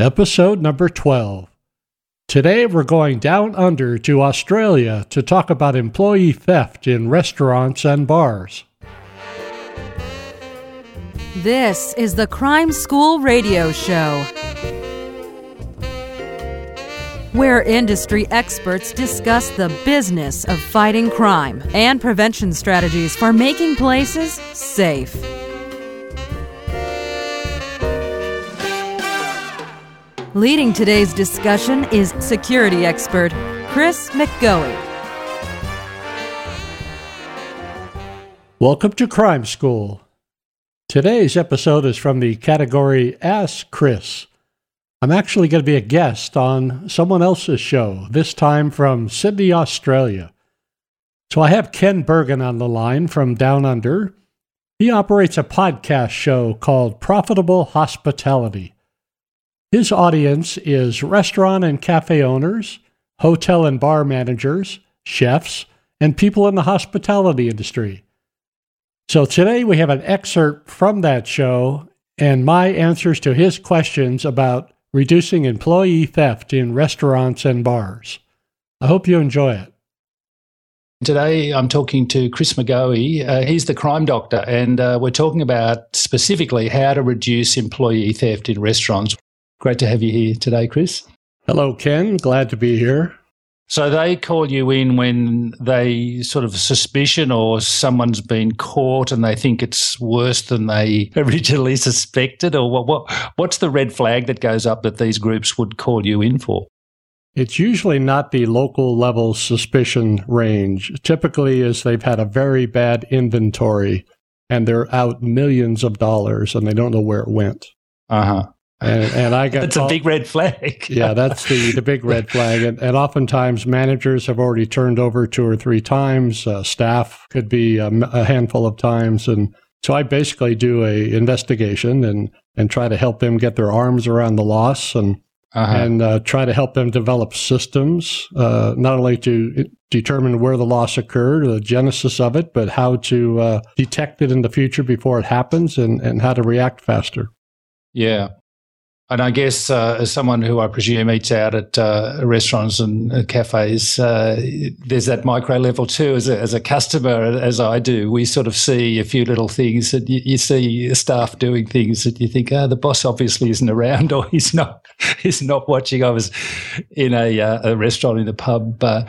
episode number 12. Today we're going down under to Australia to talk about employee theft in restaurants and bars. This is the Crime School Radio Show, where industry experts discuss the business of fighting crime and prevention strategies for making places safe. Leading today's discussion is security expert Chris McGoey. Welcome to Crime School. Today's episode is from the category Ask Chris. I'm actually going to be a guest on someone else's show, this time from Sydney, Australia. So I have Ken Burgin on the line from Down Under. He operates a podcast show called Profitable Hospitality. His audience is restaurant and cafe owners, hotel and bar managers, chefs, and people in the hospitality industry. So today we have an excerpt from that show and my answers to his questions about reducing employee theft in restaurants and bars. I hope you enjoy it. Today, I'm talking to Chris McGoey. Uh, he's the crime doctor, and uh, we're talking about specifically how to reduce employee theft in restaurants. Great to have you here today, Chris. Hello, Ken. Glad to be here. So they call you in when they sort of suspicion or someone's been caught and they think it's worse than they originally suspected, or what? what what's the red flag that goes up that these groups would call you in for? It's usually not the local level suspicion range. Typically, is they've had a very bad inventory and they're out millions of dollars and they don't know where it went. Uh huh. And, and I got that's a big red flag. yeah, that's the, the big red flag. And, and oftentimes managers have already turned over two or three times. Uh, staff could be a, a, handful of times. And so I basically do a investigation and, and try to help them get their arms around the loss and uh-huh. and uh, try to help them develop systems, uh, not only to determine where the loss occurred, the genesis of it, but how to uh, detect it in the future before it happens and, and how to react faster. Yeah. And I guess uh, as someone who I presume eats out at uh, restaurants and uh, cafes, uh, there's that micro level too. As a, as a customer, as I do, we sort of see a few little things that you, you see staff doing things that you think, oh, the boss obviously isn't around or he's not he's not watching. I was in a, uh, a restaurant in the pub uh,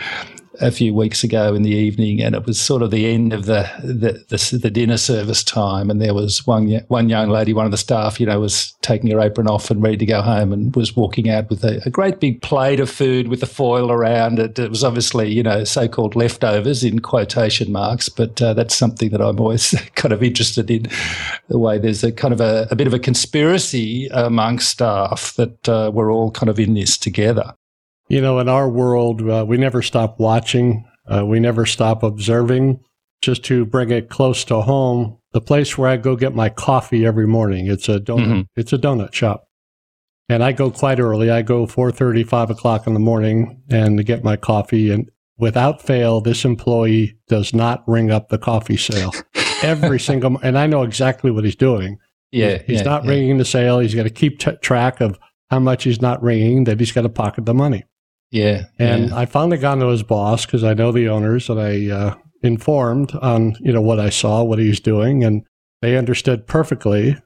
a few weeks ago in the evening, and it was sort of the end of the the, the, the dinner service time, and there was one one young lady, one of the staff, you know, was taking her apron off and ready to go home, and was walking out with a, a great big plate of food with the foil around it. It was obviously, you know, so-called leftovers in quotation marks, but uh, that's something that I'm always kind of interested in. The way there's a kind of a, a bit of a conspiracy amongst staff that uh, we're all kind of in this together. You know, in our world, uh, we never stop watching, uh, we never stop observing. Just to bring it close to home, the place where I go get my coffee every morning, it's a donut, mm-hmm. it's a donut shop. And I go quite early. I go 4.30, 5 o'clock in the morning and get my coffee. And without fail, this employee does not ring up the coffee sale every single, and I know exactly what he's doing. Yeah. He's yeah, not yeah. ringing the sale. He's got to keep t- track of how much he's not ringing, that he's got to pocket the money. Yeah. And yeah. I finally got to his boss because I know the owners and I uh, informed on, you know, what I saw, what he's doing. And they understood perfectly,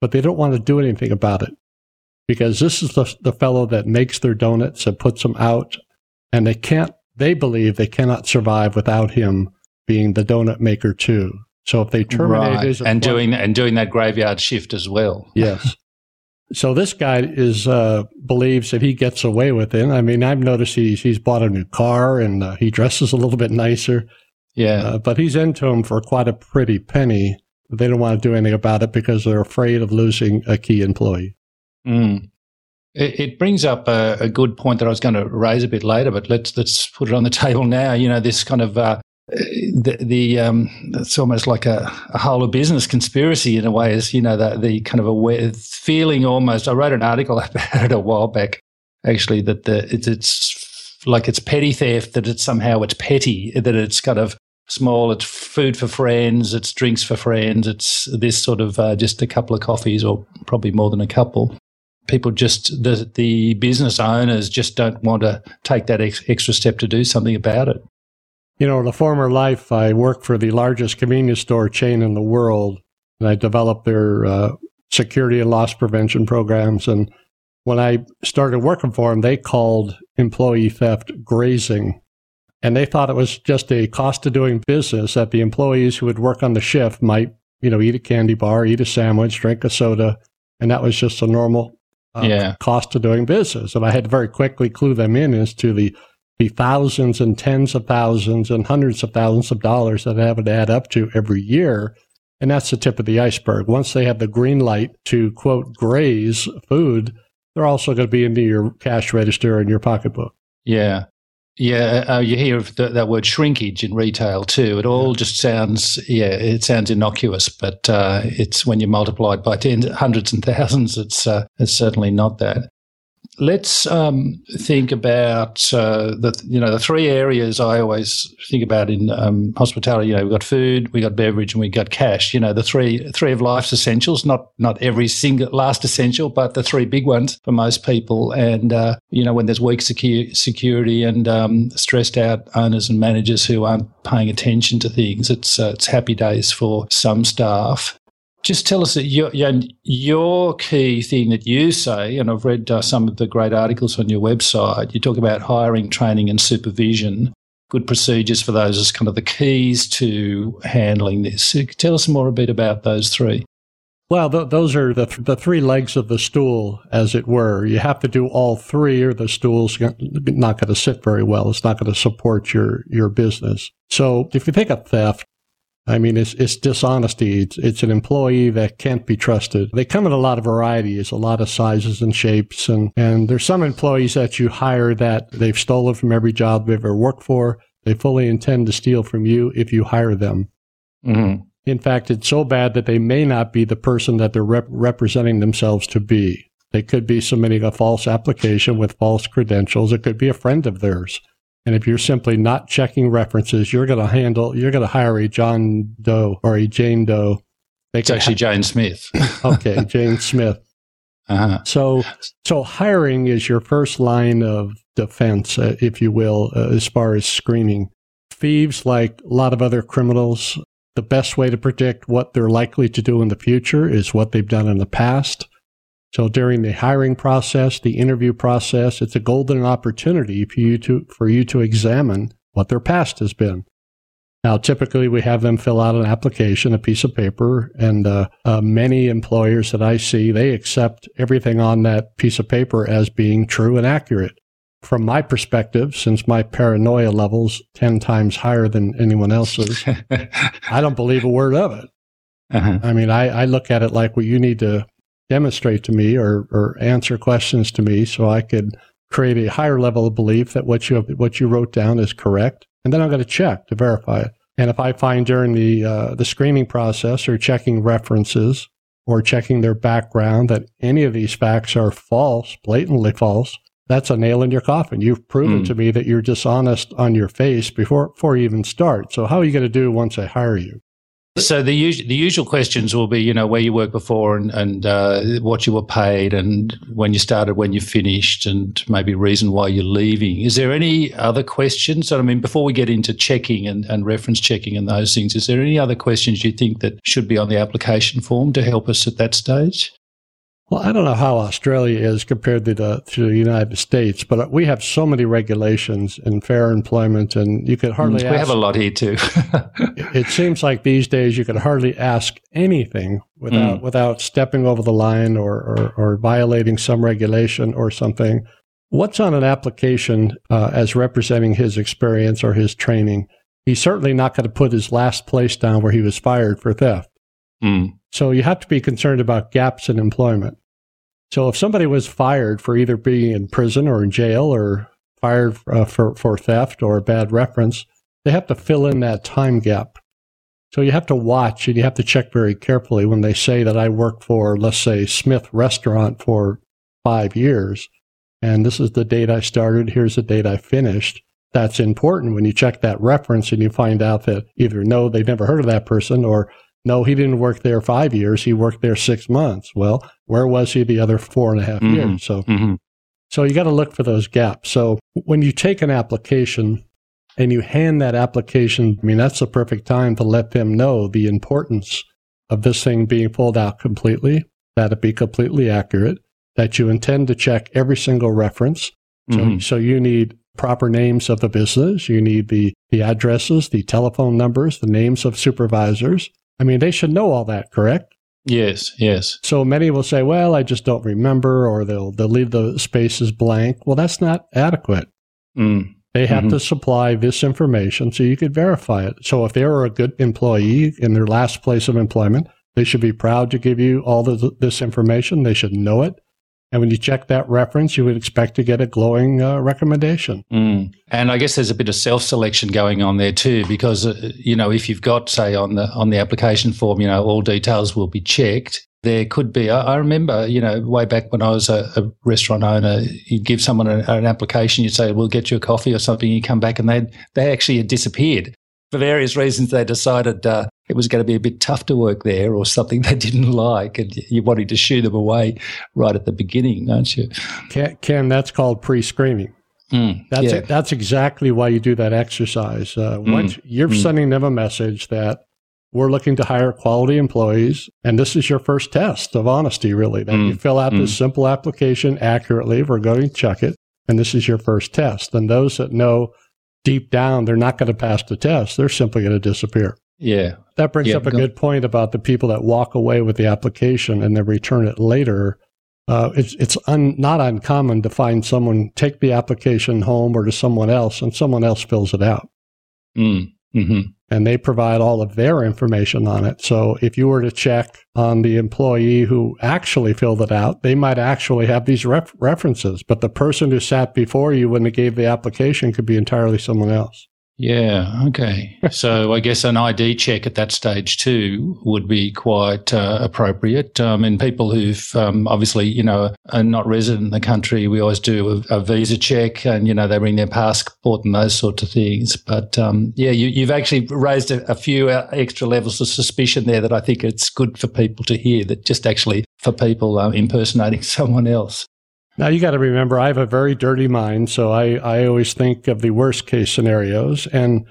but they don't want to do anything about it because this is the, the fellow that makes their donuts and puts them out. And they can't, they believe they cannot survive without him being the donut maker too. So if they terminate right. his and doing and doing that graveyard shift as well. Yes. So this guy is uh, believes that he gets away with it. I mean, I've noticed he's he's bought a new car and uh, he dresses a little bit nicer. Yeah, uh, but he's into him for quite a pretty penny. They don't want to do anything about it because they're afraid of losing a key employee. Mm. It, it, brings up a, a, good point that I was going to raise a bit later, but let's let's put it on the table now. You know, this kind of uh, the, the um, it's almost like a, a, whole of business conspiracy in a way is you know the, the kind of a feeling almost i wrote an article about it a while back actually that the it's, it's like it's petty theft that it's somehow it's petty that it's kind of small it's food for friends it's drinks for friends it's this sort of uh, just a couple of coffees or probably more than a couple people just the the business owners just don't want to take that ex- extra step to do something about it. You know, in a former life, I worked for the largest convenience store chain in the world, and I developed their uh, security and loss prevention programs. And when I started working for them, they called employee theft grazing. And they thought it was just a cost of doing business that the employees who would work on the shift might, you know, eat a candy bar, eat a sandwich, drink a soda, and that was just a normal uh, yeah. cost of doing business. And I had to very quickly clue them in as to the the thousands and tens of thousands and hundreds of thousands of dollars that have to add up to every year. And that's the tip of the iceberg. Once they have the green light to quote graze food, they're also going to be into your cash register and your pocketbook. Yeah. Yeah, uh, you hear the, that word shrinkage in retail too. It all just sounds, yeah, it sounds innocuous, but uh, it's when you multiply it by tens, hundreds and thousands, it's uh, it's certainly not that. Let's um, think about uh, the you know the three areas I always think about in um, hospitality. You know, we've got food, we've got beverage, and we've got cash. You know, the three three of life's essentials. Not not every single last essential, but the three big ones for most people. And uh, you know, when there's weak secu- security and um, stressed out owners and managers who aren't paying attention to things, it's uh, it's happy days for some staff just tell us your, your key thing that you say, and I've read uh, some of the great articles on your website, you talk about hiring, training, and supervision. Good procedures for those as kind of the keys to handling this. So tell us more a bit about those three. Well, th- those are the, th- the three legs of the stool, as it were. You have to do all three, or the stool's not going to sit very well. It's not going to support your, your business. So if you think of theft, I mean, it's, it's dishonesty. It's, it's an employee that can't be trusted. They come in a lot of varieties, a lot of sizes and shapes. And, and there's some employees that you hire that they've stolen from every job they've ever worked for. They fully intend to steal from you if you hire them. Mm-hmm. In fact, it's so bad that they may not be the person that they're rep- representing themselves to be. They could be submitting a false application with false credentials. It could be a friend of theirs. And if you're simply not checking references, you're going to handle, you're going to hire a John Doe or a Jane Doe. They it's actually ha- Jane Smith. okay, Jane Smith. Uh-huh. So, so hiring is your first line of defense, uh, if you will, uh, as far as screening. Thieves, like a lot of other criminals, the best way to predict what they're likely to do in the future is what they've done in the past. So during the hiring process, the interview process, it's a golden opportunity for you to, for you to examine what their past has been. Now, typically we have them fill out an application, a piece of paper, and uh, uh, many employers that I see, they accept everything on that piece of paper as being true and accurate. From my perspective, since my paranoia level's 10 times higher than anyone else's, I don't believe a word of it. Uh-huh. I mean, I, I look at it like, well, you need to demonstrate to me or, or answer questions to me so I could create a higher level of belief that what you have, what you wrote down is correct. And then I'm going to check to verify it. And if I find during the uh, the screening process or checking references or checking their background that any of these facts are false, blatantly false, that's a nail in your coffin. You've proven mm. to me that you're dishonest on your face before before you even start. So how are you going to do once I hire you? So the usual the usual questions will be, you know, where you worked before and, and uh, what you were paid and when you started, when you finished, and maybe reason why you're leaving. Is there any other questions? I mean, before we get into checking and, and reference checking and those things, is there any other questions you think that should be on the application form to help us at that stage? Well, I don't know how Australia is compared to the, to the United States, but we have so many regulations in fair employment, and you could hardly. Mm, we ask, have a lot here too. it seems like these days you could hardly ask anything without mm. without stepping over the line or, or, or violating some regulation or something. What's on an application uh, as representing his experience or his training? He's certainly not going to put his last place down where he was fired for theft. Mm. So you have to be concerned about gaps in employment. So if somebody was fired for either being in prison or in jail or fired uh, for, for theft or a bad reference, they have to fill in that time gap. So you have to watch and you have to check very carefully when they say that I worked for, let's say, Smith Restaurant for five years. And this is the date I started. Here's the date I finished. That's important when you check that reference and you find out that either no, they've never heard of that person or No, he didn't work there five years. He worked there six months. Well, where was he the other four and a half Mhm. years? So, hmm so you got to look for those gaps. So when you take an application and you hand that application, I mean, that's the perfect time to let them know the importance of this thing being pulled out completely, that it be completely accurate, that you intend to check every single reference. So, Mhm. so you need proper names of the business. You need the, the addresses, the telephone numbers, the names of supervisors. I mean, they should know all that, correct? Yes, yes. So many will say, well, I just don't remember, or they'll, they'll leave the spaces blank. Well, that's not adequate. Mm. They have Mhm. to supply this information so you could verify it. So if they were a good employee in their last place of employment, they should be proud to give you all the, this information. They should know it. And when you check that reference, you would expect to get a glowing uh, recommendation. Mm. And I guess there's a bit of self-selection going on there too, because uh, you know if you've got, say, on the on the application form, you know, all details will be checked. There could be. I, I remember, you know, way back when I was a, a restaurant owner, you'd give someone a, an application, you'd say, "We'll get you a coffee or something." You come back and they they actually had disappeared for various reasons. They decided uh, it was going to be a bit tough to work there, or something they didn't like, and you wanted to shoo them away right at the beginning, aren't you? Ken, Ken that's called pre-screening. Mm. That's yeah. it. That's exactly why you do that exercise. Uh, Mm. You're Mm. sending them a message that we're looking to hire quality employees, and this is your first test of honesty, really. That you Mm. fill out this Mm. simple application accurately. We're going to check it, and this is your first test. And those that know deep down they're not going to pass the test, they're simply going to disappear. Yeah. That brings Yeah, up a go- good point about the people that walk away with the application and then return it later. Uh, it's it's un, not uncommon to find someone take the application home or to someone else, and someone else fills it out, Mm. Hmm and they provide all of their information on it. So if you were to check on the employee who actually filled it out, they might actually have these ref- references, but the person who sat before you when they gave the application could be entirely someone else. Yeah. Okay. so I guess an ID check at that stage too would be quite uh, appropriate. Um, and people who've um, obviously, you know, are not resident in the country, we always do a, a visa check, and you know they bring their passport and those sorts of things. But um, yeah, you, you've actually raised a, a few uh, extra levels of suspicion there that I think it's good for people to hear. That just actually for people uh, impersonating someone else. Now you got to remember, I have a very dirty mind, so I, I always think of the worst case scenarios. And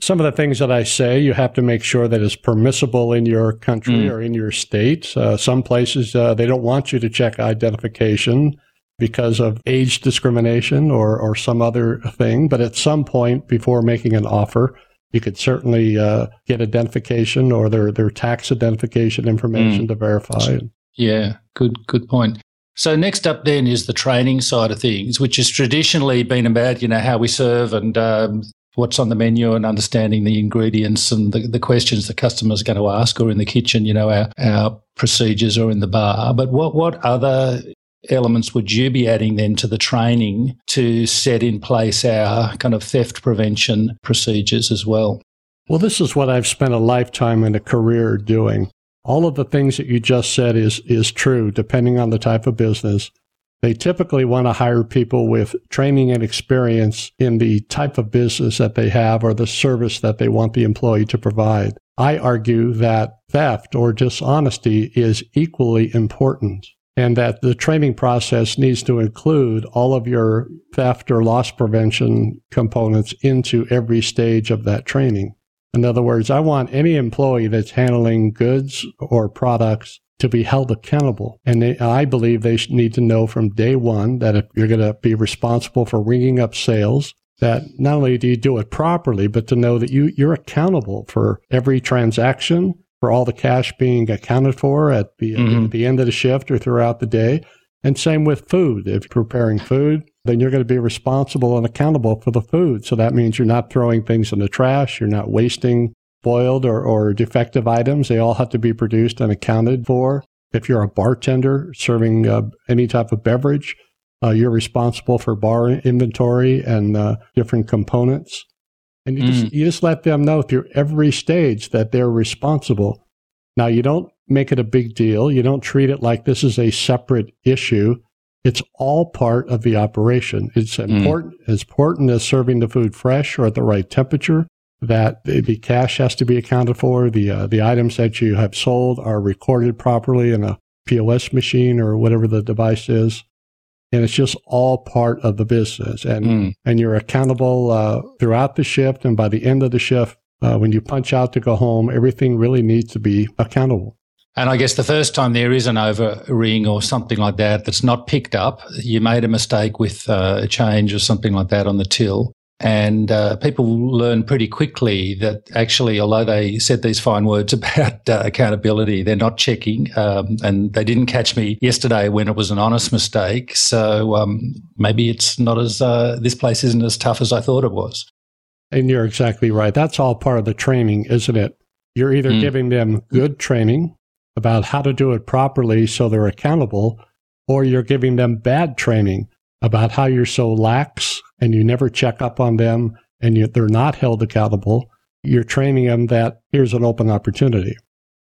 some of the things that I say, you have to make sure that is permissible in your country Mm. or in your state. Uh, some places uh, they don't want you to check identification because of age discrimination or or some other thing. But at some point before making an offer, you could certainly uh, get identification or their their tax identification information to verify. Yeah, good good point. So next up then is the training side of things, which has traditionally been about you know how we serve and um, what's on the menu and understanding the ingredients and the, the questions the customer's going to ask, or in the kitchen, you know our our procedures, or in the bar. But what what other elements would you be adding then to the training to set in place our kind of theft prevention procedures as well? Well, this is what I've spent a lifetime and a career doing. All of the things that you just said is is true depending on the type of business. They typically want to hire people with training and experience in the type of business that they have or the service that they want the employee to provide. I argue that theft or dishonesty is equally important and that the training process needs to include all of your theft or loss prevention components into every stage of that training. In other words, I want any employee that's handling goods or products to be held accountable. And they, I believe they need to know from day one that if you're going to be responsible for ringing up sales, that not only do you do it properly, but to know that you, you're accountable for every transaction, for all the cash being accounted for at the, Mhm. at the end of the shift or throughout the day. And same with food. If you're preparing food, then you're going to be responsible and accountable for the food. So that means you're not throwing things in the trash. You're not wasting spoiled or, or defective items. They all have to be produced and accounted for. If you're a bartender serving uh, any type of beverage, uh, you're responsible for bar inventory and uh, different components. And you, just, you just let them know through every stage that they're responsible. Now, you don't make it a big deal. You don't treat it like this is a separate issue. It's all part of the operation. It's important, as important as serving the food fresh or at the right temperature. that the, the cash has to be accounted for. The uh, the items that you have sold are recorded properly in a POS machine or whatever the device is, and it's just all part of the business. And mm. and you're accountable uh, throughout the shift, and by the end of the shift, uh, when you punch out to go home, everything really needs to be accountable. And I guess the first time there is an over ring or something like that that's not picked up, you made a mistake with uh, a change or something like that on the till. And uh, people learn pretty quickly that actually, although they said these fine words about uh, accountability, they're not checking. Um, and they didn't catch me yesterday when it was an honest mistake. So um, maybe it's not as, uh, this place isn't as tough as I thought it was. And you're exactly right. That's all part of the training, isn't it? You're either mm. giving them good training about how to do it properly so they're accountable, or you're giving them bad training about how you're so lax and you never check up on them and you, they're not held accountable, you're training them that here's an open opportunity.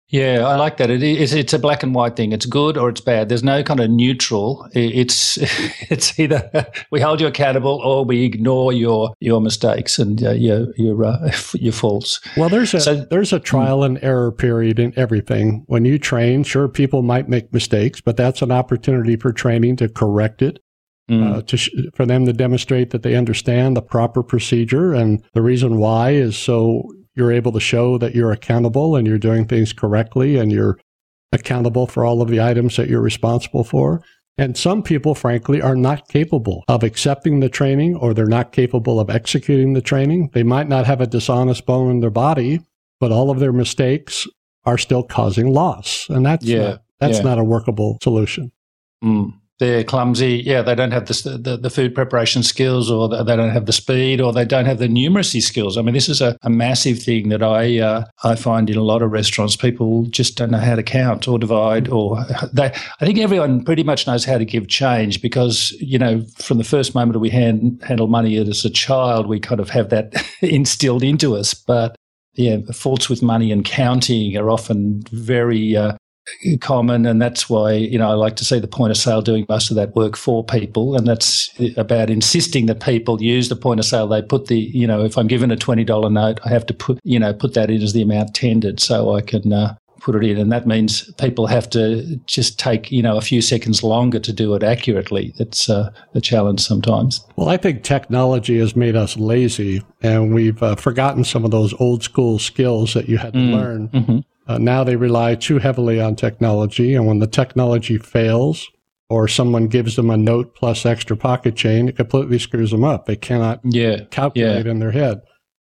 Yeah, I like that. It is. It's a black and white thing. It's good or it's bad. There's no kind of neutral. It's it's either we hold you accountable or we ignore your your mistakes and uh, your your uh, your faults. Well, there's a so, there's a trial and error period in everything. When you train, sure, people might make mistakes, but that's an opportunity for training to correct it Mm. Uh, to sh- for them to demonstrate that they understand the proper procedure and the reason why is so you're able to show that you're accountable and you're doing things correctly and you're accountable for all of the items that you're responsible for. And some people, frankly, are not capable of accepting the training or they're not capable of executing the training. They might not have a dishonest bone in their body, but all of their mistakes are still causing loss. And that's, yeah, not, that's yeah. not a workable solution. Mm they're clumsy. Yeah, they don't have the, the, the, food preparation skills, or they don't have the speed, or they don't have the numeracy skills. I mean, this is a, a massive thing that I uh, I find in a lot of restaurants. People just don't know how to count or divide, or they. I think everyone pretty much knows how to give change because you know from the first moment we hand, handle money as a child, we kind of have that instilled into us. But yeah, faults with money and counting are often very uh, common, and that's why you know I like to see the point of sale doing most of that work for people, and that's about insisting that people use the point of sale. They put the you know if I'm given a twenty dollar note, I have to put you know put that in as the amount tendered, so I can uh, put it in, and that means people have to just take you know a few seconds longer to do it accurately. It's uh, a challenge sometimes. Well, I think technology has made us lazy, and we've uh, forgotten some of those old school skills that you had to mm. learn. Mm-hmm. Uh, now they rely too heavily on technology, and when the technology fails, or someone gives them a note plus extra pocket chain, it completely screws them up. They cannot yeah, calculate yeah. in their head.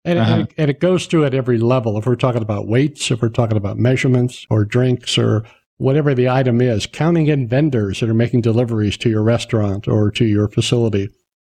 And, uh-huh. it, and, it, goes through at every level. If we're talking about weights, if we're talking about measurements or drinks or whatever the item is, counting in vendors that are making deliveries to your restaurant or to your facility,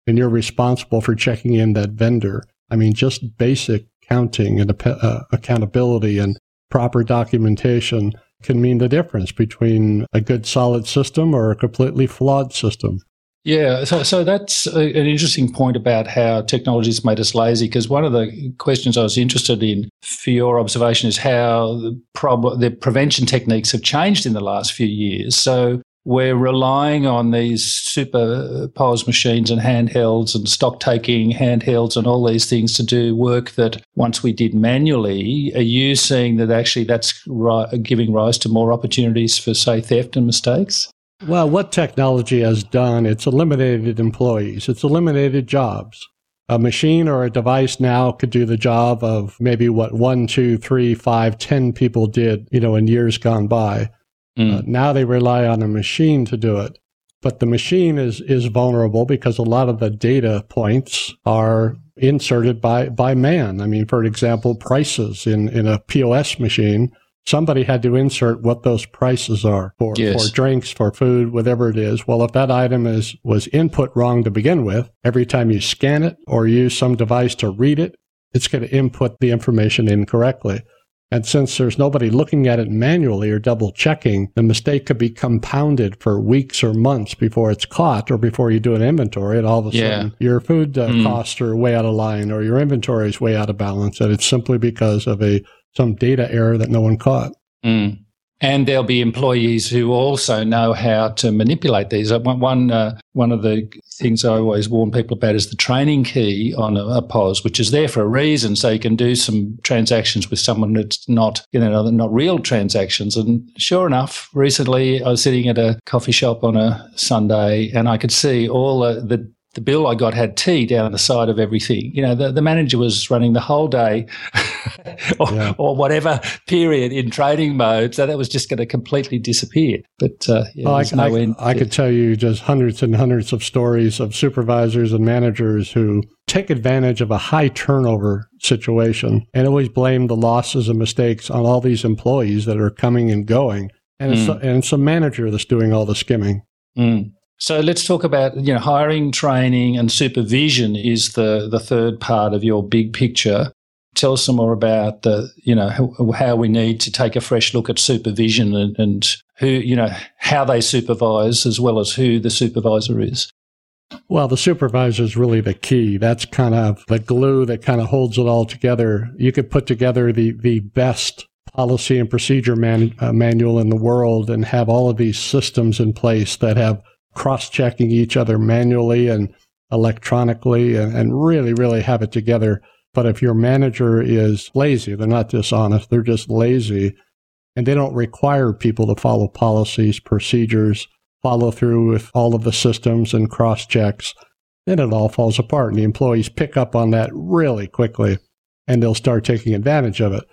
and you're responsible for checking in that vendor. I mean, just basic counting and uh, accountability and proper documentation can mean the difference between a good solid system or a completely flawed system. Yeah, so, so that's a, an interesting point about how technology has made us lazy. Because one of the questions I was interested in for your observation is how the, prob- the prevention techniques have changed in the last few years. So we're relying on these super POS machines and handhelds and stock taking handhelds and all these things to do work that once we did manually. Are you seeing that actually that's ri- giving rise to more opportunities for, say, theft and mistakes? Well, what technology has done, it's eliminated employees, it's eliminated jobs. A machine or a device now could do the job of maybe what one, two, three, five, ten people did, you know, in years gone by. Mm. Uh, now they rely on a machine to do it. But the machine is, is vulnerable because a lot of the data points are inserted by, by man. I mean, for example, prices in, in a POS machine, somebody had to insert what those prices are for, yes. for drinks, for food, whatever it is. Well, if that item is, was input wrong to begin with, every time you scan it or use some device to read it, it's going to input the information incorrectly. And since there's nobody looking at it manually or double checking, the mistake could be compounded for weeks or months before it's caught or before you do an inventory. And all of a yeah. sudden, your food uh, mm. costs are way out of line or your inventory is way out of balance. And it's simply because of a some data error that no one caught. Mm. And there'll be employees who also know how to manipulate these. Uh, one one, uh, one of the things I always warn people about is the training key on a, a, POS, which is there for a reason, so you can do some transactions with someone that's not you know not real transactions. And sure enough, recently I was sitting at a coffee shop on a Sunday, and I could see all the, the the bill I got had tea down the side of everything. You know, the, the manager was running the whole day or, yeah. or, whatever period in training mode. So that was just going to completely disappear. But uh, yeah, well, I, no I, I could tell you just hundreds and hundreds of stories of supervisors and managers who take advantage of a high turnover situation and always blame the losses and mistakes on all these employees that are coming and going. And, mm. it's, and it's a manager that's doing all the skimming. Mm. So let's talk about you know hiring, training, and supervision is the the third part of your big picture. Tell us some more about the you know how we need to take a fresh look at supervision and, and who you know how they supervise as well as who the supervisor is. Well, the supervisor is really the key. That's kind of the glue that kind of holds it all together. You could put together the the best policy and procedure man, uh, manual in the world and have all of these systems in place that have cross checking each other manually and electronically and, and really, really have it together. But if your manager is lazy, they're not dishonest, they're just lazy, and they don't require people to follow policies, procedures, follow through with all of the systems and cross checks, then it all falls apart. And the employees pick up on that really quickly and they'll start taking advantage of it.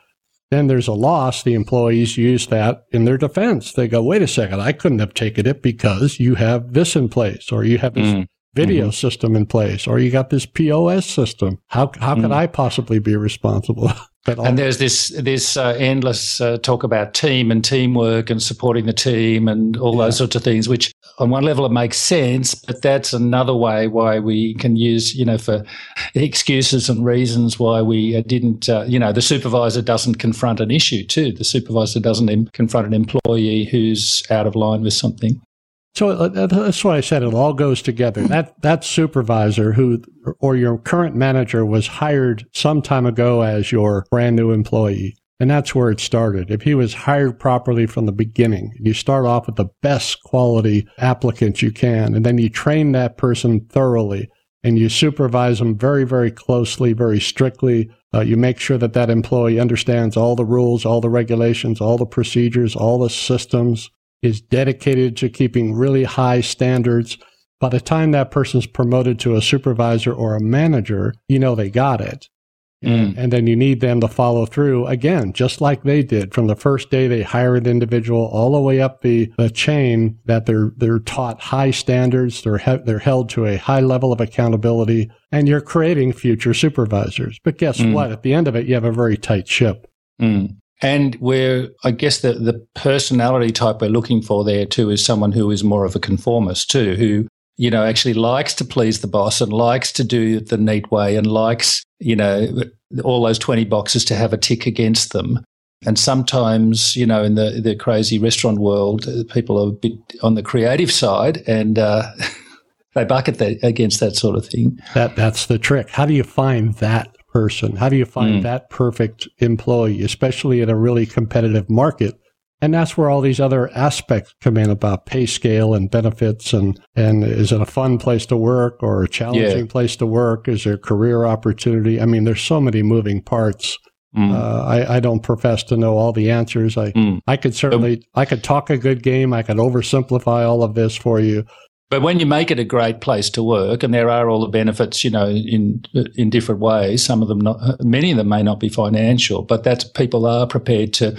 Then there's a loss. The employees use that in their defense. They go, wait a second, I couldn't have taken it because you have this in place or you have this mm. video mm-hmm. system in place or you got this POS system. How, how mm. could I possibly be responsible? and there's this this uh, endless uh, talk about team and teamwork and supporting the team and all yeah. those sorts of things, which on one level it makes sense, but that's another way why we can use, you know, for excuses and reasons why we uh, didn't, uh, you know, the supervisor doesn't confront an issue too. The supervisor doesn't em- confront an employee who's out of line with something. So uh, that's why I said it all goes together. That that supervisor who or your current manager was hired some time ago as your brand new employee. And that's where it started. If he was hired properly from the beginning, you start off with the best quality applicant you can, and then you train that person thoroughly and you supervise them very, very closely, very strictly. Uh, you make sure that that employee understands all the rules, all the regulations, all the procedures, all the systems, is dedicated to keeping really high standards. By the time that person's promoted to a supervisor or a manager, you know they got it. Mm. And then you need them to follow through again, just like they did from the first day they hire an individual all the way up the, the chain that they're, they're taught high standards. They're, he- they're held to a high level of accountability and you're creating future supervisors. But guess mm. what? At the end of it, you have a very tight ship. Mm. And where I guess the, the personality type we're looking for there too is someone who is more of a conformist too, who you know, actually likes to please the boss and likes to do it the neat way and likes, you know, all those 20 boxes to have a tick against them. And sometimes, you know, in the, the crazy restaurant world, uh, people are a bit on the creative side and uh, they bucket that, against that sort of thing. That That's the trick. How do you find that person? How do you find mm. that perfect employee, especially in a really competitive market? And that's where all these other aspects come in about pay scale and benefits and, and is it a fun place to work or a challenging yeah. place to work? Is there career opportunity? I mean, there's so many moving parts. Mm. Uh, I, I, don't profess to know all the answers. I, mm. I could certainly, I could talk a good game. I could oversimplify all of this for you. But when you make it a great place to work, and there are all the benefits, you know, in in different ways. Some of them, not, many of them may not be financial, but that people are prepared to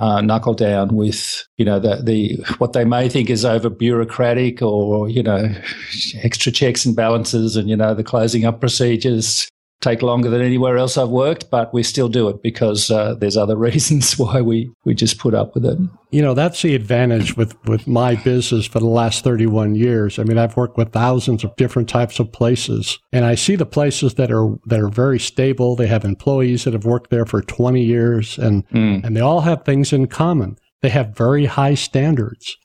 uh, knuckle down with you know the, the what they may think is over bureaucratic or you know extra checks and balances and you know the closing up procedures take longer than anywhere else I've worked, but we still do it because uh, there's other reasons why we, we just put up with it. You know, that's the advantage with, with my business for the last 31 years. I mean, I've worked with thousands of different types of places and I see the places that are, that are very stable. They have employees that have worked there for 20 years and, mm. and they all have things in common. They have very high standards.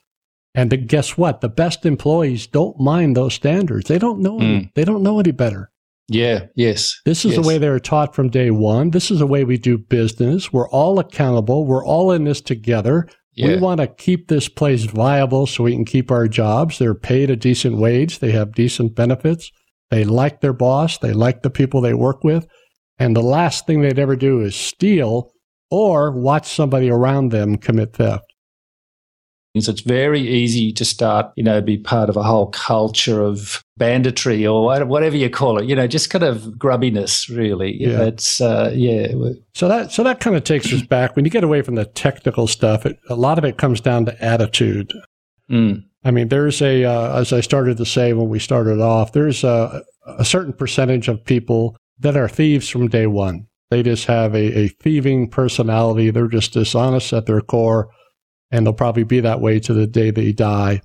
And the, guess what? The best employees don't mind those standards. They don't know, mm. any, they don't know any better. Yeah, yes. This is yes. the way they were taught from day one. This is the way we do business. We're all accountable. We're all in this together. Yeah. We want to keep this place viable so we can keep our jobs. They're paid a decent wage. They have decent benefits. They like their boss. They like the people they work with. And the last thing they'd ever do is steal or watch somebody around them commit theft. So it's very easy to start, you know, be part of a whole culture of banditry or whatever you call it, you know, just kind of grubbiness, really. Yeah. It's, uh, yeah. So that, so that kind of takes us back. When you get away from the technical stuff, it, a lot of it comes down to attitude. Mm. I mean, there's a, uh, as I started to say when we started off, there's a, a certain percentage of people that are thieves from day one. They just have a, a thieving personality. They're just dishonest at their core and they'll probably be that way to the day they die.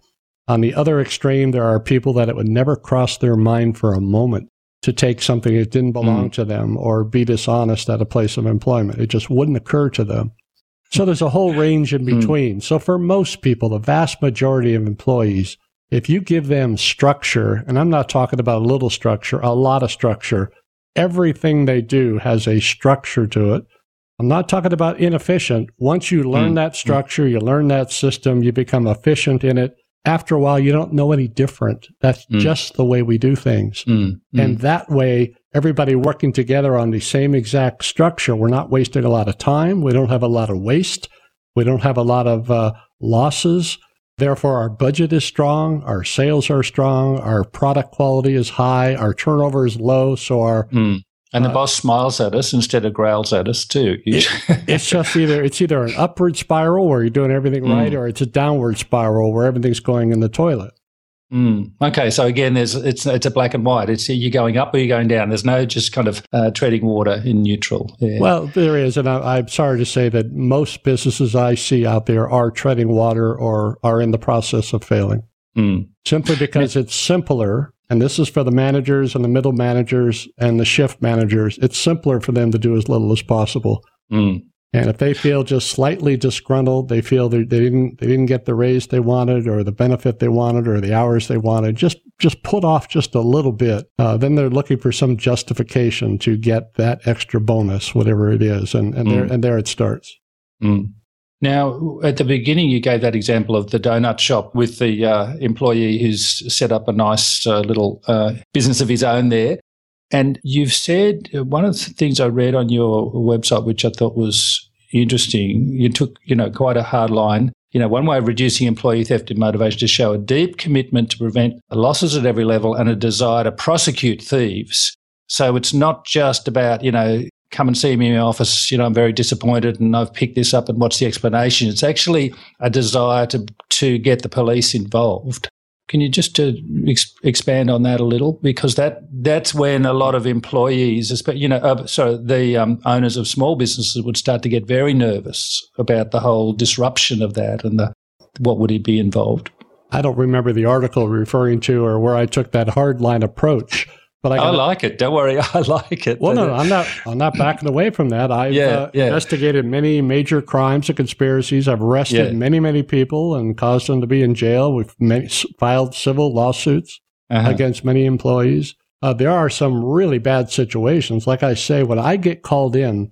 On the other extreme, there are people that it would never cross their mind for a moment to take something that didn't belong mm. to them or be dishonest at a place of employment. It just wouldn't occur to them. So there's a whole range in hmm. between. Mm. So for most people, the vast majority of employees, if you give them structure, and I'm not talking about a little structure, a lot of structure, everything they do has a structure to it. I'm not talking about inefficient. Once you learn mm. that structure, you learn that system, you become efficient in it. After a while, you don't know any different. That's mm. just the way we do things. Mm. And that way, everybody working together on the same exact structure, we're not wasting a lot of time. We don't have a lot of waste. We don't have a lot of uh, losses. Therefore, our budget is strong, our sales are strong, our product quality is high, our turnover is low, so our mm. And the uh, boss smiles at us instead of growls at us too. It, it's just either it's either an upward spiral where you're doing everything mm. right, or it's a downward spiral where everything's going in the toilet. Mm. Okay, so again, there's it's it's a black and white. It's you're going up or you're going down. There's no just kind of uh, treading water in neutral. Yeah. Well, there is, and I, am sorry to say that most businesses I see out there are treading water or are in the process of failing. Mm. Simply because it's simpler and this is for the managers and the middle managers and the shift managers. It's simpler for them to do as little as possible. Mm. And if they feel just slightly disgruntled, they feel they didn't they didn't get the raise they wanted, or the benefit they wanted, or the hours they wanted, just just put off just a little bit. Uh, then they're looking for some justification to get that extra bonus, whatever it is, and and mm. there and there it starts. Mm. Now, at the beginning, you gave that example of the donut shop with the uh, employee who's set up a nice uh, little uh, business of his own there. And you've said uh, one of the things I read on your website, which I thought was interesting, you took, you know, quite a hard line. You know, one way of reducing employee theft and motivation is to show a deep commitment to prevent losses at every level and a desire to prosecute thieves. So it's not just about, you know, come and see me in my office. You know, I'm very disappointed and I've picked this up and what's the explanation? It's actually a desire to, to get the police involved. Can you just uh, ex- expand on that a little? Because that that's when a lot of employees, you know, uh, sorry, the um, owners of small businesses would start to get very nervous about the whole disruption of that and the what would it be involved. I don't remember the article referring to or where I took that hardline approach. But I, gotta, I, like it. Don't worry, I like it. Well, no, no, I'm not. I'm not backing away from that. I've yeah, uh, yeah. investigated many major crimes and conspiracies. I've arrested yeah. many, many people and caused them to be in jail. We've many, filed civil lawsuits uh-huh. against many employees. Uh, there are some really bad situations. Like I say, when I get called in,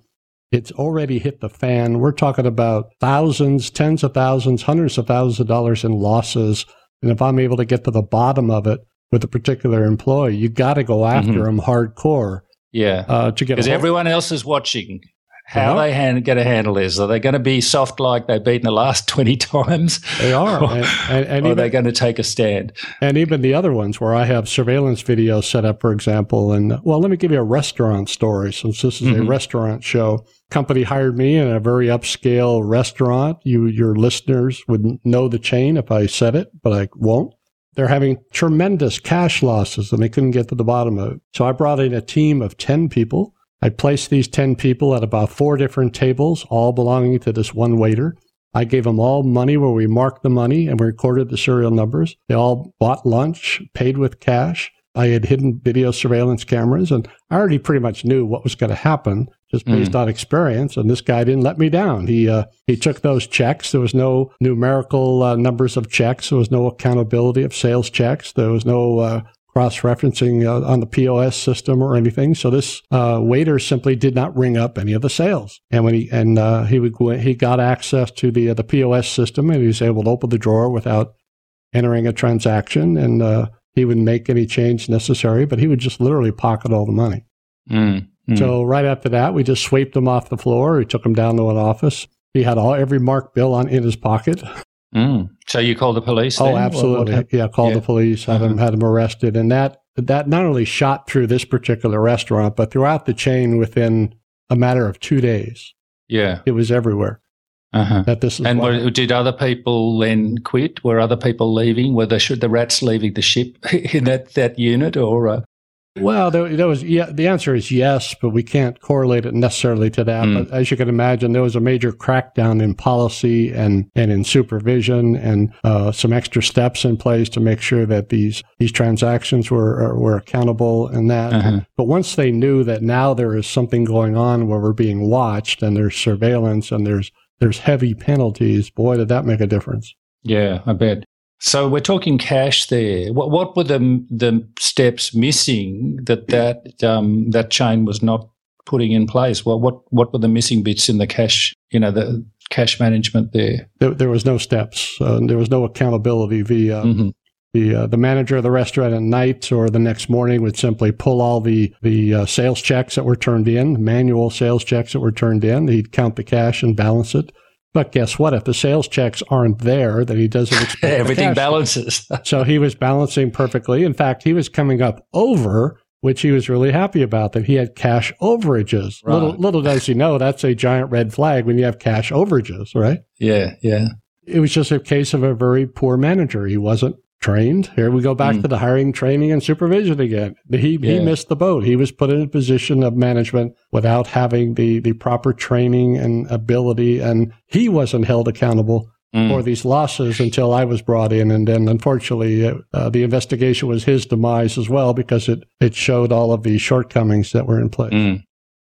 it's already hit the fan. We're talking about thousands, tens of thousands, hundreds of thousands of dollars in losses. And if I'm able to get to the bottom of it, with a particular employee, you got to go after mm-hmm. them hardcore. Yeah, uh, to get because everyone else is watching how they hand, get a handle this. Are they going to be soft like they've beaten the last 20 times? They are. or, and, and, and even, are they going to take a stand? And even the other ones where I have surveillance videos set up, for example. And well, let me give you a restaurant story since this is mm-hmm. a restaurant show. Company hired me in a very upscale restaurant. You, your listeners would know the chain if I said it, but I won't. They're having tremendous cash losses and they couldn't get to the bottom of it. So I brought in a team of 10 people. I placed these 10 people at about four different tables, all belonging to this one waiter. I gave them all money where we marked the money and we recorded the serial numbers. They all bought lunch, paid with cash. I had hidden video surveillance cameras and I already pretty much knew what was going to happen just based mm. on experience. And this guy didn't let me down. He, uh, he took those checks. There was no numerical uh, numbers of checks. There was no accountability of sales checks. There was no uh, cross referencing uh, on the POS system or anything. So this uh, waiter simply did not ring up any of the sales. And when he and uh, he would go, he got access to the uh, the POS system and he was able to open the drawer without entering a transaction and uh, he wouldn't make any change necessary, but he would just literally pocket all the money. Mm, mm. So right after that, we just swept him off the floor. We took him down to an office. He had all every marked bill on in his pocket. Mm. So you called the police? Oh, then? absolutely. What- what- yeah, called yeah. the police, had him Uh-huh. had him arrested, and that that not only shot through this particular restaurant, but throughout the chain within a matter of two days. yeah. It was everywhere. Uh-huh. That this is And were, did other people then quit? Were other people leaving? Were the, should the rats leaving the ship in that, that unit? Or uh, Well, there, there was yeah. The answer is yes, but we can't correlate it necessarily to that. Mm. But as you can imagine, there was a major crackdown in policy and and in supervision, and uh, some extra steps in place to make sure that these these transactions were were accountable and that. Uh-huh. But once they knew that now there is something going on where we're being watched and there's surveillance and there's there's heavy penalties, boy, did that make a difference. yeah, I bet. So we're talking cash there. What, what were the the steps missing that that um, that chain was not putting in place? Well, what what were the missing bits in the cash? You know, the cash management there. There, there was no steps. Uh, there was no accountability via Mhm. The uh, the manager of the restaurant at night or the next morning would simply pull all the the uh, sales checks that were turned in, manual sales checks that were turned in. He'd count the cash and balance it. But guess what? If the sales checks aren't there, then he doesn't expect Everything balances. So he was balancing perfectly. In fact, he was coming up over, which he was really happy about. That he had cash overages. Right. Little little does he know that's a giant red flag when you have cash overages, right? yeah, yeah. it was just a case of a very poor manager. He wasn't trained. Here we go back Mm. to the hiring, training, and supervision again. He he missed the boat. He was put in a position of management without having the the proper training and ability, and he wasn't held accountable Mm. for these losses until I was brought in. And then, unfortunately, uh, uh, the investigation was his demise as well because it it showed all of the shortcomings that were in place. Mm.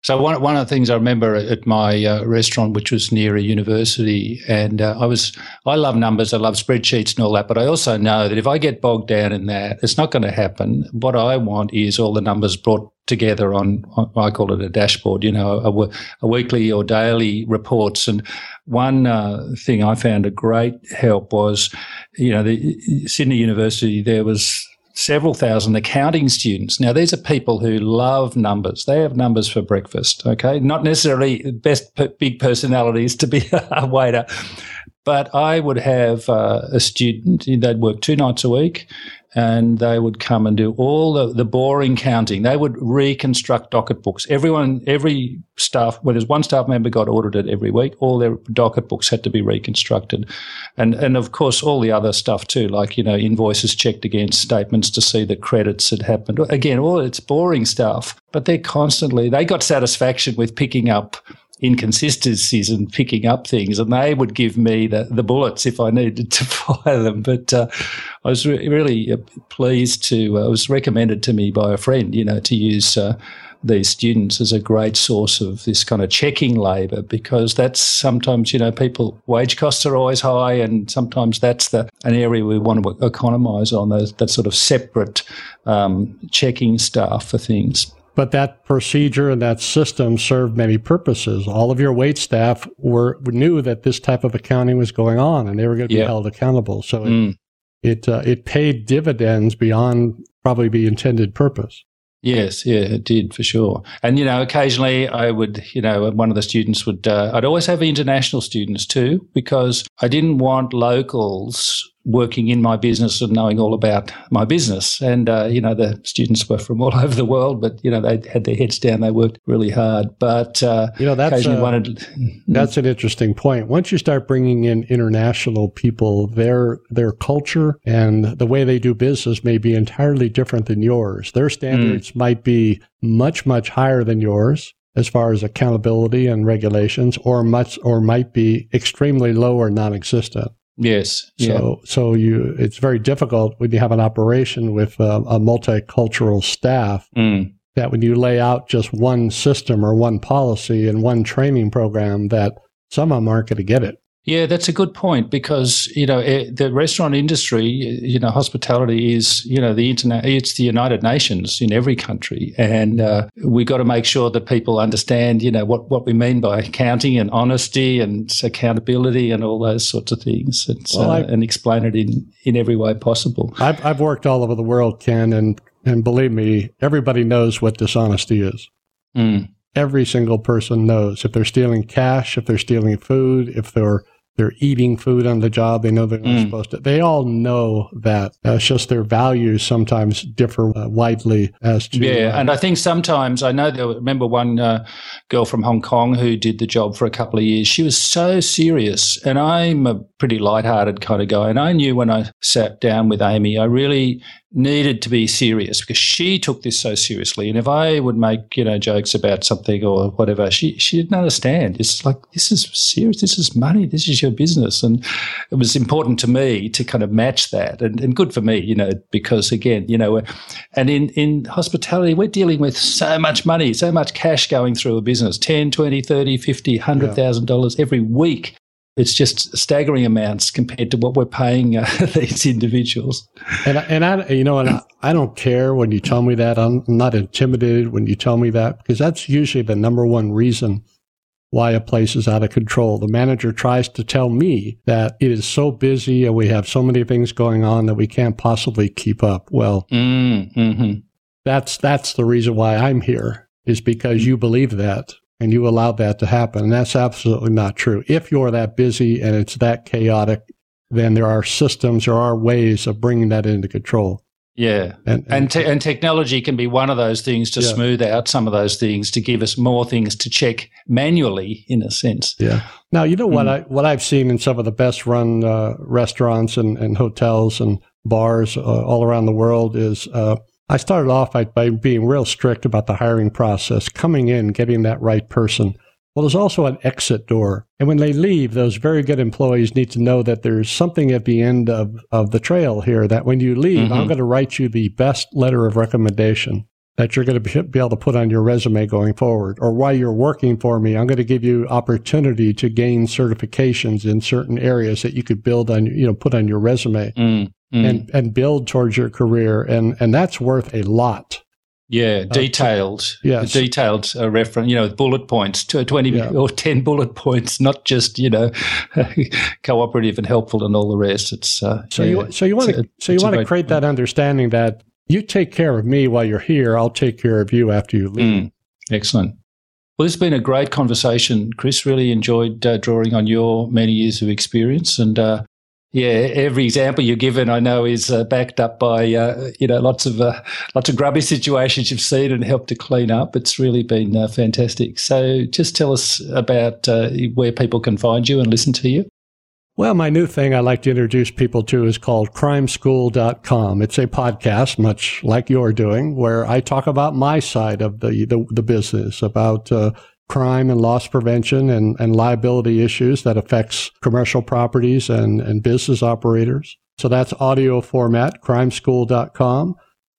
So one one of the things I remember at my uh, restaurant, which was near a university, and uh, I was I love numbers, I love spreadsheets and all that, but I also know that if I get bogged down in that, it's not going to happen. What I want is all the numbers brought together on, on I call it a dashboard, you know, a, a weekly or daily reports. And one uh, thing I found a great help was, you know, the Sydney University there was several thousand accounting students. Now, these are people who love numbers. They have numbers for breakfast, okay? Not necessarily best p- big personalities to be a waiter, but I would have uh, a student, they'd work two nights a week and they would come and do all the, the boring counting. They would reconstruct docket books. Everyone, every staff, when there's one staff member got audited every week, all their docket books had to be reconstructed. And, and of course, all the other stuff too, like, you know, invoices checked against statements to see the credits had happened. Again, all it's boring stuff, but they're constantly, they got satisfaction with picking up inconsistencies and picking up things, and they would give me the, the bullets if I needed to fire them. But uh, I was re- really uh, pleased to, uh, it was recommended to me by a friend, you know, to use uh, these students as a great source of this kind of checking labour because that's sometimes, you know, people, wage costs are always high, and sometimes that's the an area we want to economise on, those, that sort of separate um, checking staff for things. But that procedure and that system served many purposes. All of your wait staff were knew that this type of accounting was going on, and they were going to be Yeah. held accountable. So it Mm. it, uh, it paid dividends beyond probably the intended purpose. Yes, yeah, it did for sure. And you know, occasionally I would, you know, one of the students would. Uh, I'd always have international students too because I didn't want locals working in my business and knowing all about my business. And uh, you know, the students were from all over the world, but you know, they had their heads down. They worked really hard, but uh, You know, that's occasionally uh, wanted. That's an interesting point. Once you start bringing in international people, their their culture and the way they do business may be entirely different than yours. Their standards might be much much higher than yours as far as accountability and regulations, or much or might be extremely low or non-existent. Yes, yeah, So so you it's very difficult when you have an operation with uh, a multicultural staff Mm. that when you lay out just one system or one policy and one training program that some of them aren't going to get it. Yeah, that's a good point because you know eh, the restaurant industry, you know, hospitality is you know the internet. It's the United Nations in every country, and uh, we got to make sure that people understand, you know, what what we mean by accounting and honesty and accountability and all those sorts of things, and, well, uh, and explain it in in every way possible. I've I've worked all over the world, Ken, and and believe me, everybody knows what dishonesty is. Mm. Every single person knows if they're stealing cash, if they're stealing food, if they're they're eating food on the job. They know they're not mm. supposed to. They all know that. Uh, it's just their values sometimes differ uh, widely as to. Yeah, uh, and I think sometimes I know. There, remember one uh, girl from Hong Kong who did the job for a couple of years. She was so serious, and I'm a pretty light-hearted kind of guy. And I knew when I sat down with Amy, I really needed to be serious because she took this so seriously. And if I would make, you know, jokes about something or whatever, she, she didn't understand. It's like, this is serious. This is money. This is your business. And it was important to me to kind of match that and, and good for me, you know, because again, you know, and in, in hospitality, we're dealing with so much money, so much cash going through a business, 10, 20, 30, 50, $100,000 every week it's just staggering amounts compared to what we're paying uh, these individuals. And and I you know and I, I don't care when you tell me that I'm not intimidated when you tell me that because that's usually the number one reason why a place is out of control. The manager tries to tell me that it is so busy and we have so many things going on that we can't possibly keep up. Well, mm, hmm that's that's the reason why I'm here is because you believe that and you allowed that to happen. And that's absolutely not true. If you're that busy and it's that chaotic, then there are systems, there are ways of bringing that into control. Yeah, and and, te- and technology can be one of those things to yeah. smooth out some of those things to give us more things to check manually, in a sense. Yeah. Now you know mm. what I what I've seen in some of the best run uh, restaurants and, and hotels and bars uh, all around the world is uh, I started off by, by being real strict about the hiring process, coming in, getting that right person. Well, there's also an exit door. And when they leave, those very good employees need to know that there's something at the end of, of the trail here that when you leave, mm-hmm. I'm going to write you the best letter of recommendation that you're going to be able to put on your resume going forward. Or while you're working for me, I'm going to give you opportunity to gain certifications in certain areas that you could build on, you know, put on your resume. Mm mm. and, and build towards your career. And, and that's worth a lot. Yeah, detailed. Uh, yes. detailed uh, reference. You know, bullet points, twenty yeah. or ten bullet points, not just you know, cooperative and helpful and all the rest. It's uh, so yeah, you so you want to so you want to create that understanding that you take care of me while you're here. I'll take care of you after you leave. Mm. Excellent. Well, this has been a great conversation, Chris. Really enjoyed uh, drawing on your many years of experience, and uh, yeah, every example you're given, I know, is uh, backed up by uh, you know lots of uh, lots of grubby situations you've seen and helped to clean up. It's really been uh, fantastic. So, just tell us about uh, where people can find you and listen to you. Well, my new thing I like to introduce people to is called crimeschool.com. It's a podcast, much like you're doing, where I talk about my side of the, the, the business, about uh, crime and loss prevention and, and liability issues that affects commercial properties and, and business operators. So that's audio format, crimeschool.com.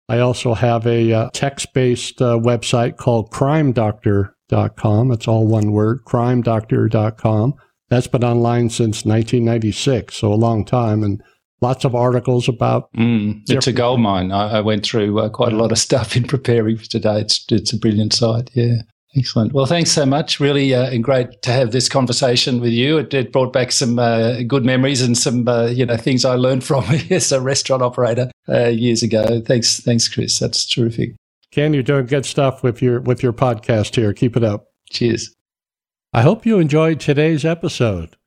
I also have a uh, text-based uh, website called crimedoctor.com. It's all one word, crimedoctor.com. That's been online since 1996, so a long time, and lots of articles about. Mm, it's a gold mine. I, I went through uh, quite a lot of stuff in preparing for today. It's it's a brilliant site. Yeah. Excellent. Well, thanks so much. Really uh, great to have this conversation with you. It, it brought back some uh, good memories and some uh, you know things I learned from as a restaurant operator uh, years ago. Thanks, thanks, Chris. That's terrific. Ken, you're doing good stuff with your with your podcast here. Keep it up. Cheers. I hope you enjoyed today's episode.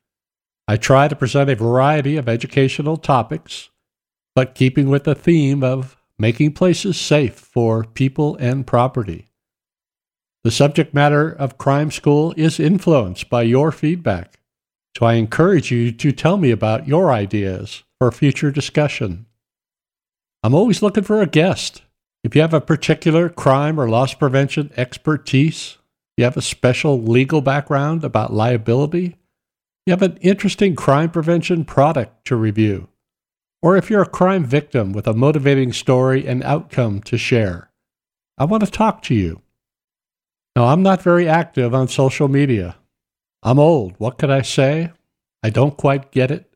I try to present a variety of educational topics, but keeping with the theme of making places safe for people and property. The subject matter of Crime School is influenced by your feedback, so I encourage you to tell me about your ideas for future discussion. I'm always looking for a guest. If you have a particular crime or loss prevention expertise, you have a special legal background about liability, you have an interesting crime prevention product to review, or if you're a crime victim with a motivating story and outcome to share, I want to talk to you. Now, I'm not very active on social media. I'm old. What could I say? I don't quite get it,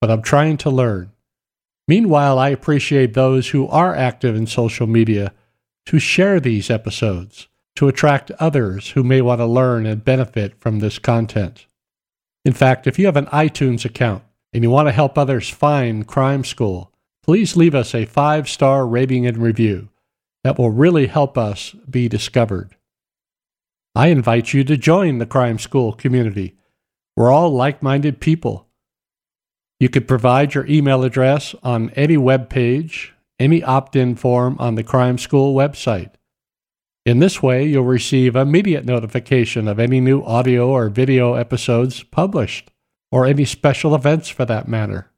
but I'm trying to learn. Meanwhile, I appreciate those who are active in social media to share these episodes to attract others who may want to learn and benefit from this content. In fact, if you have an iTunes account and you want to help others find Crime School, please leave us a five star rating and review. That will really help us be discovered. I invite you to join the Crime School community. We're all like minded people. You could provide your email address on any web page, any opt in form on the Crime School website. In this way, you'll receive immediate notification of any new audio or video episodes published, or any special events for that matter.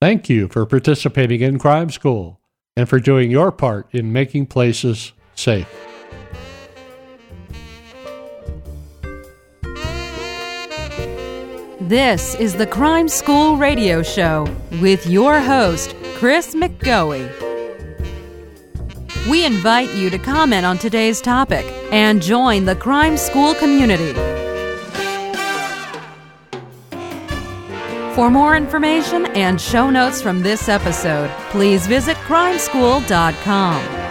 Thank you for participating in Crime School and for doing your part in making places safe. This is the Crime School Radio Show with your host, Chris McGoey. We invite you to comment on today's topic and join the Crime School community. For more information and show notes from this episode, please visit crimeschool.com.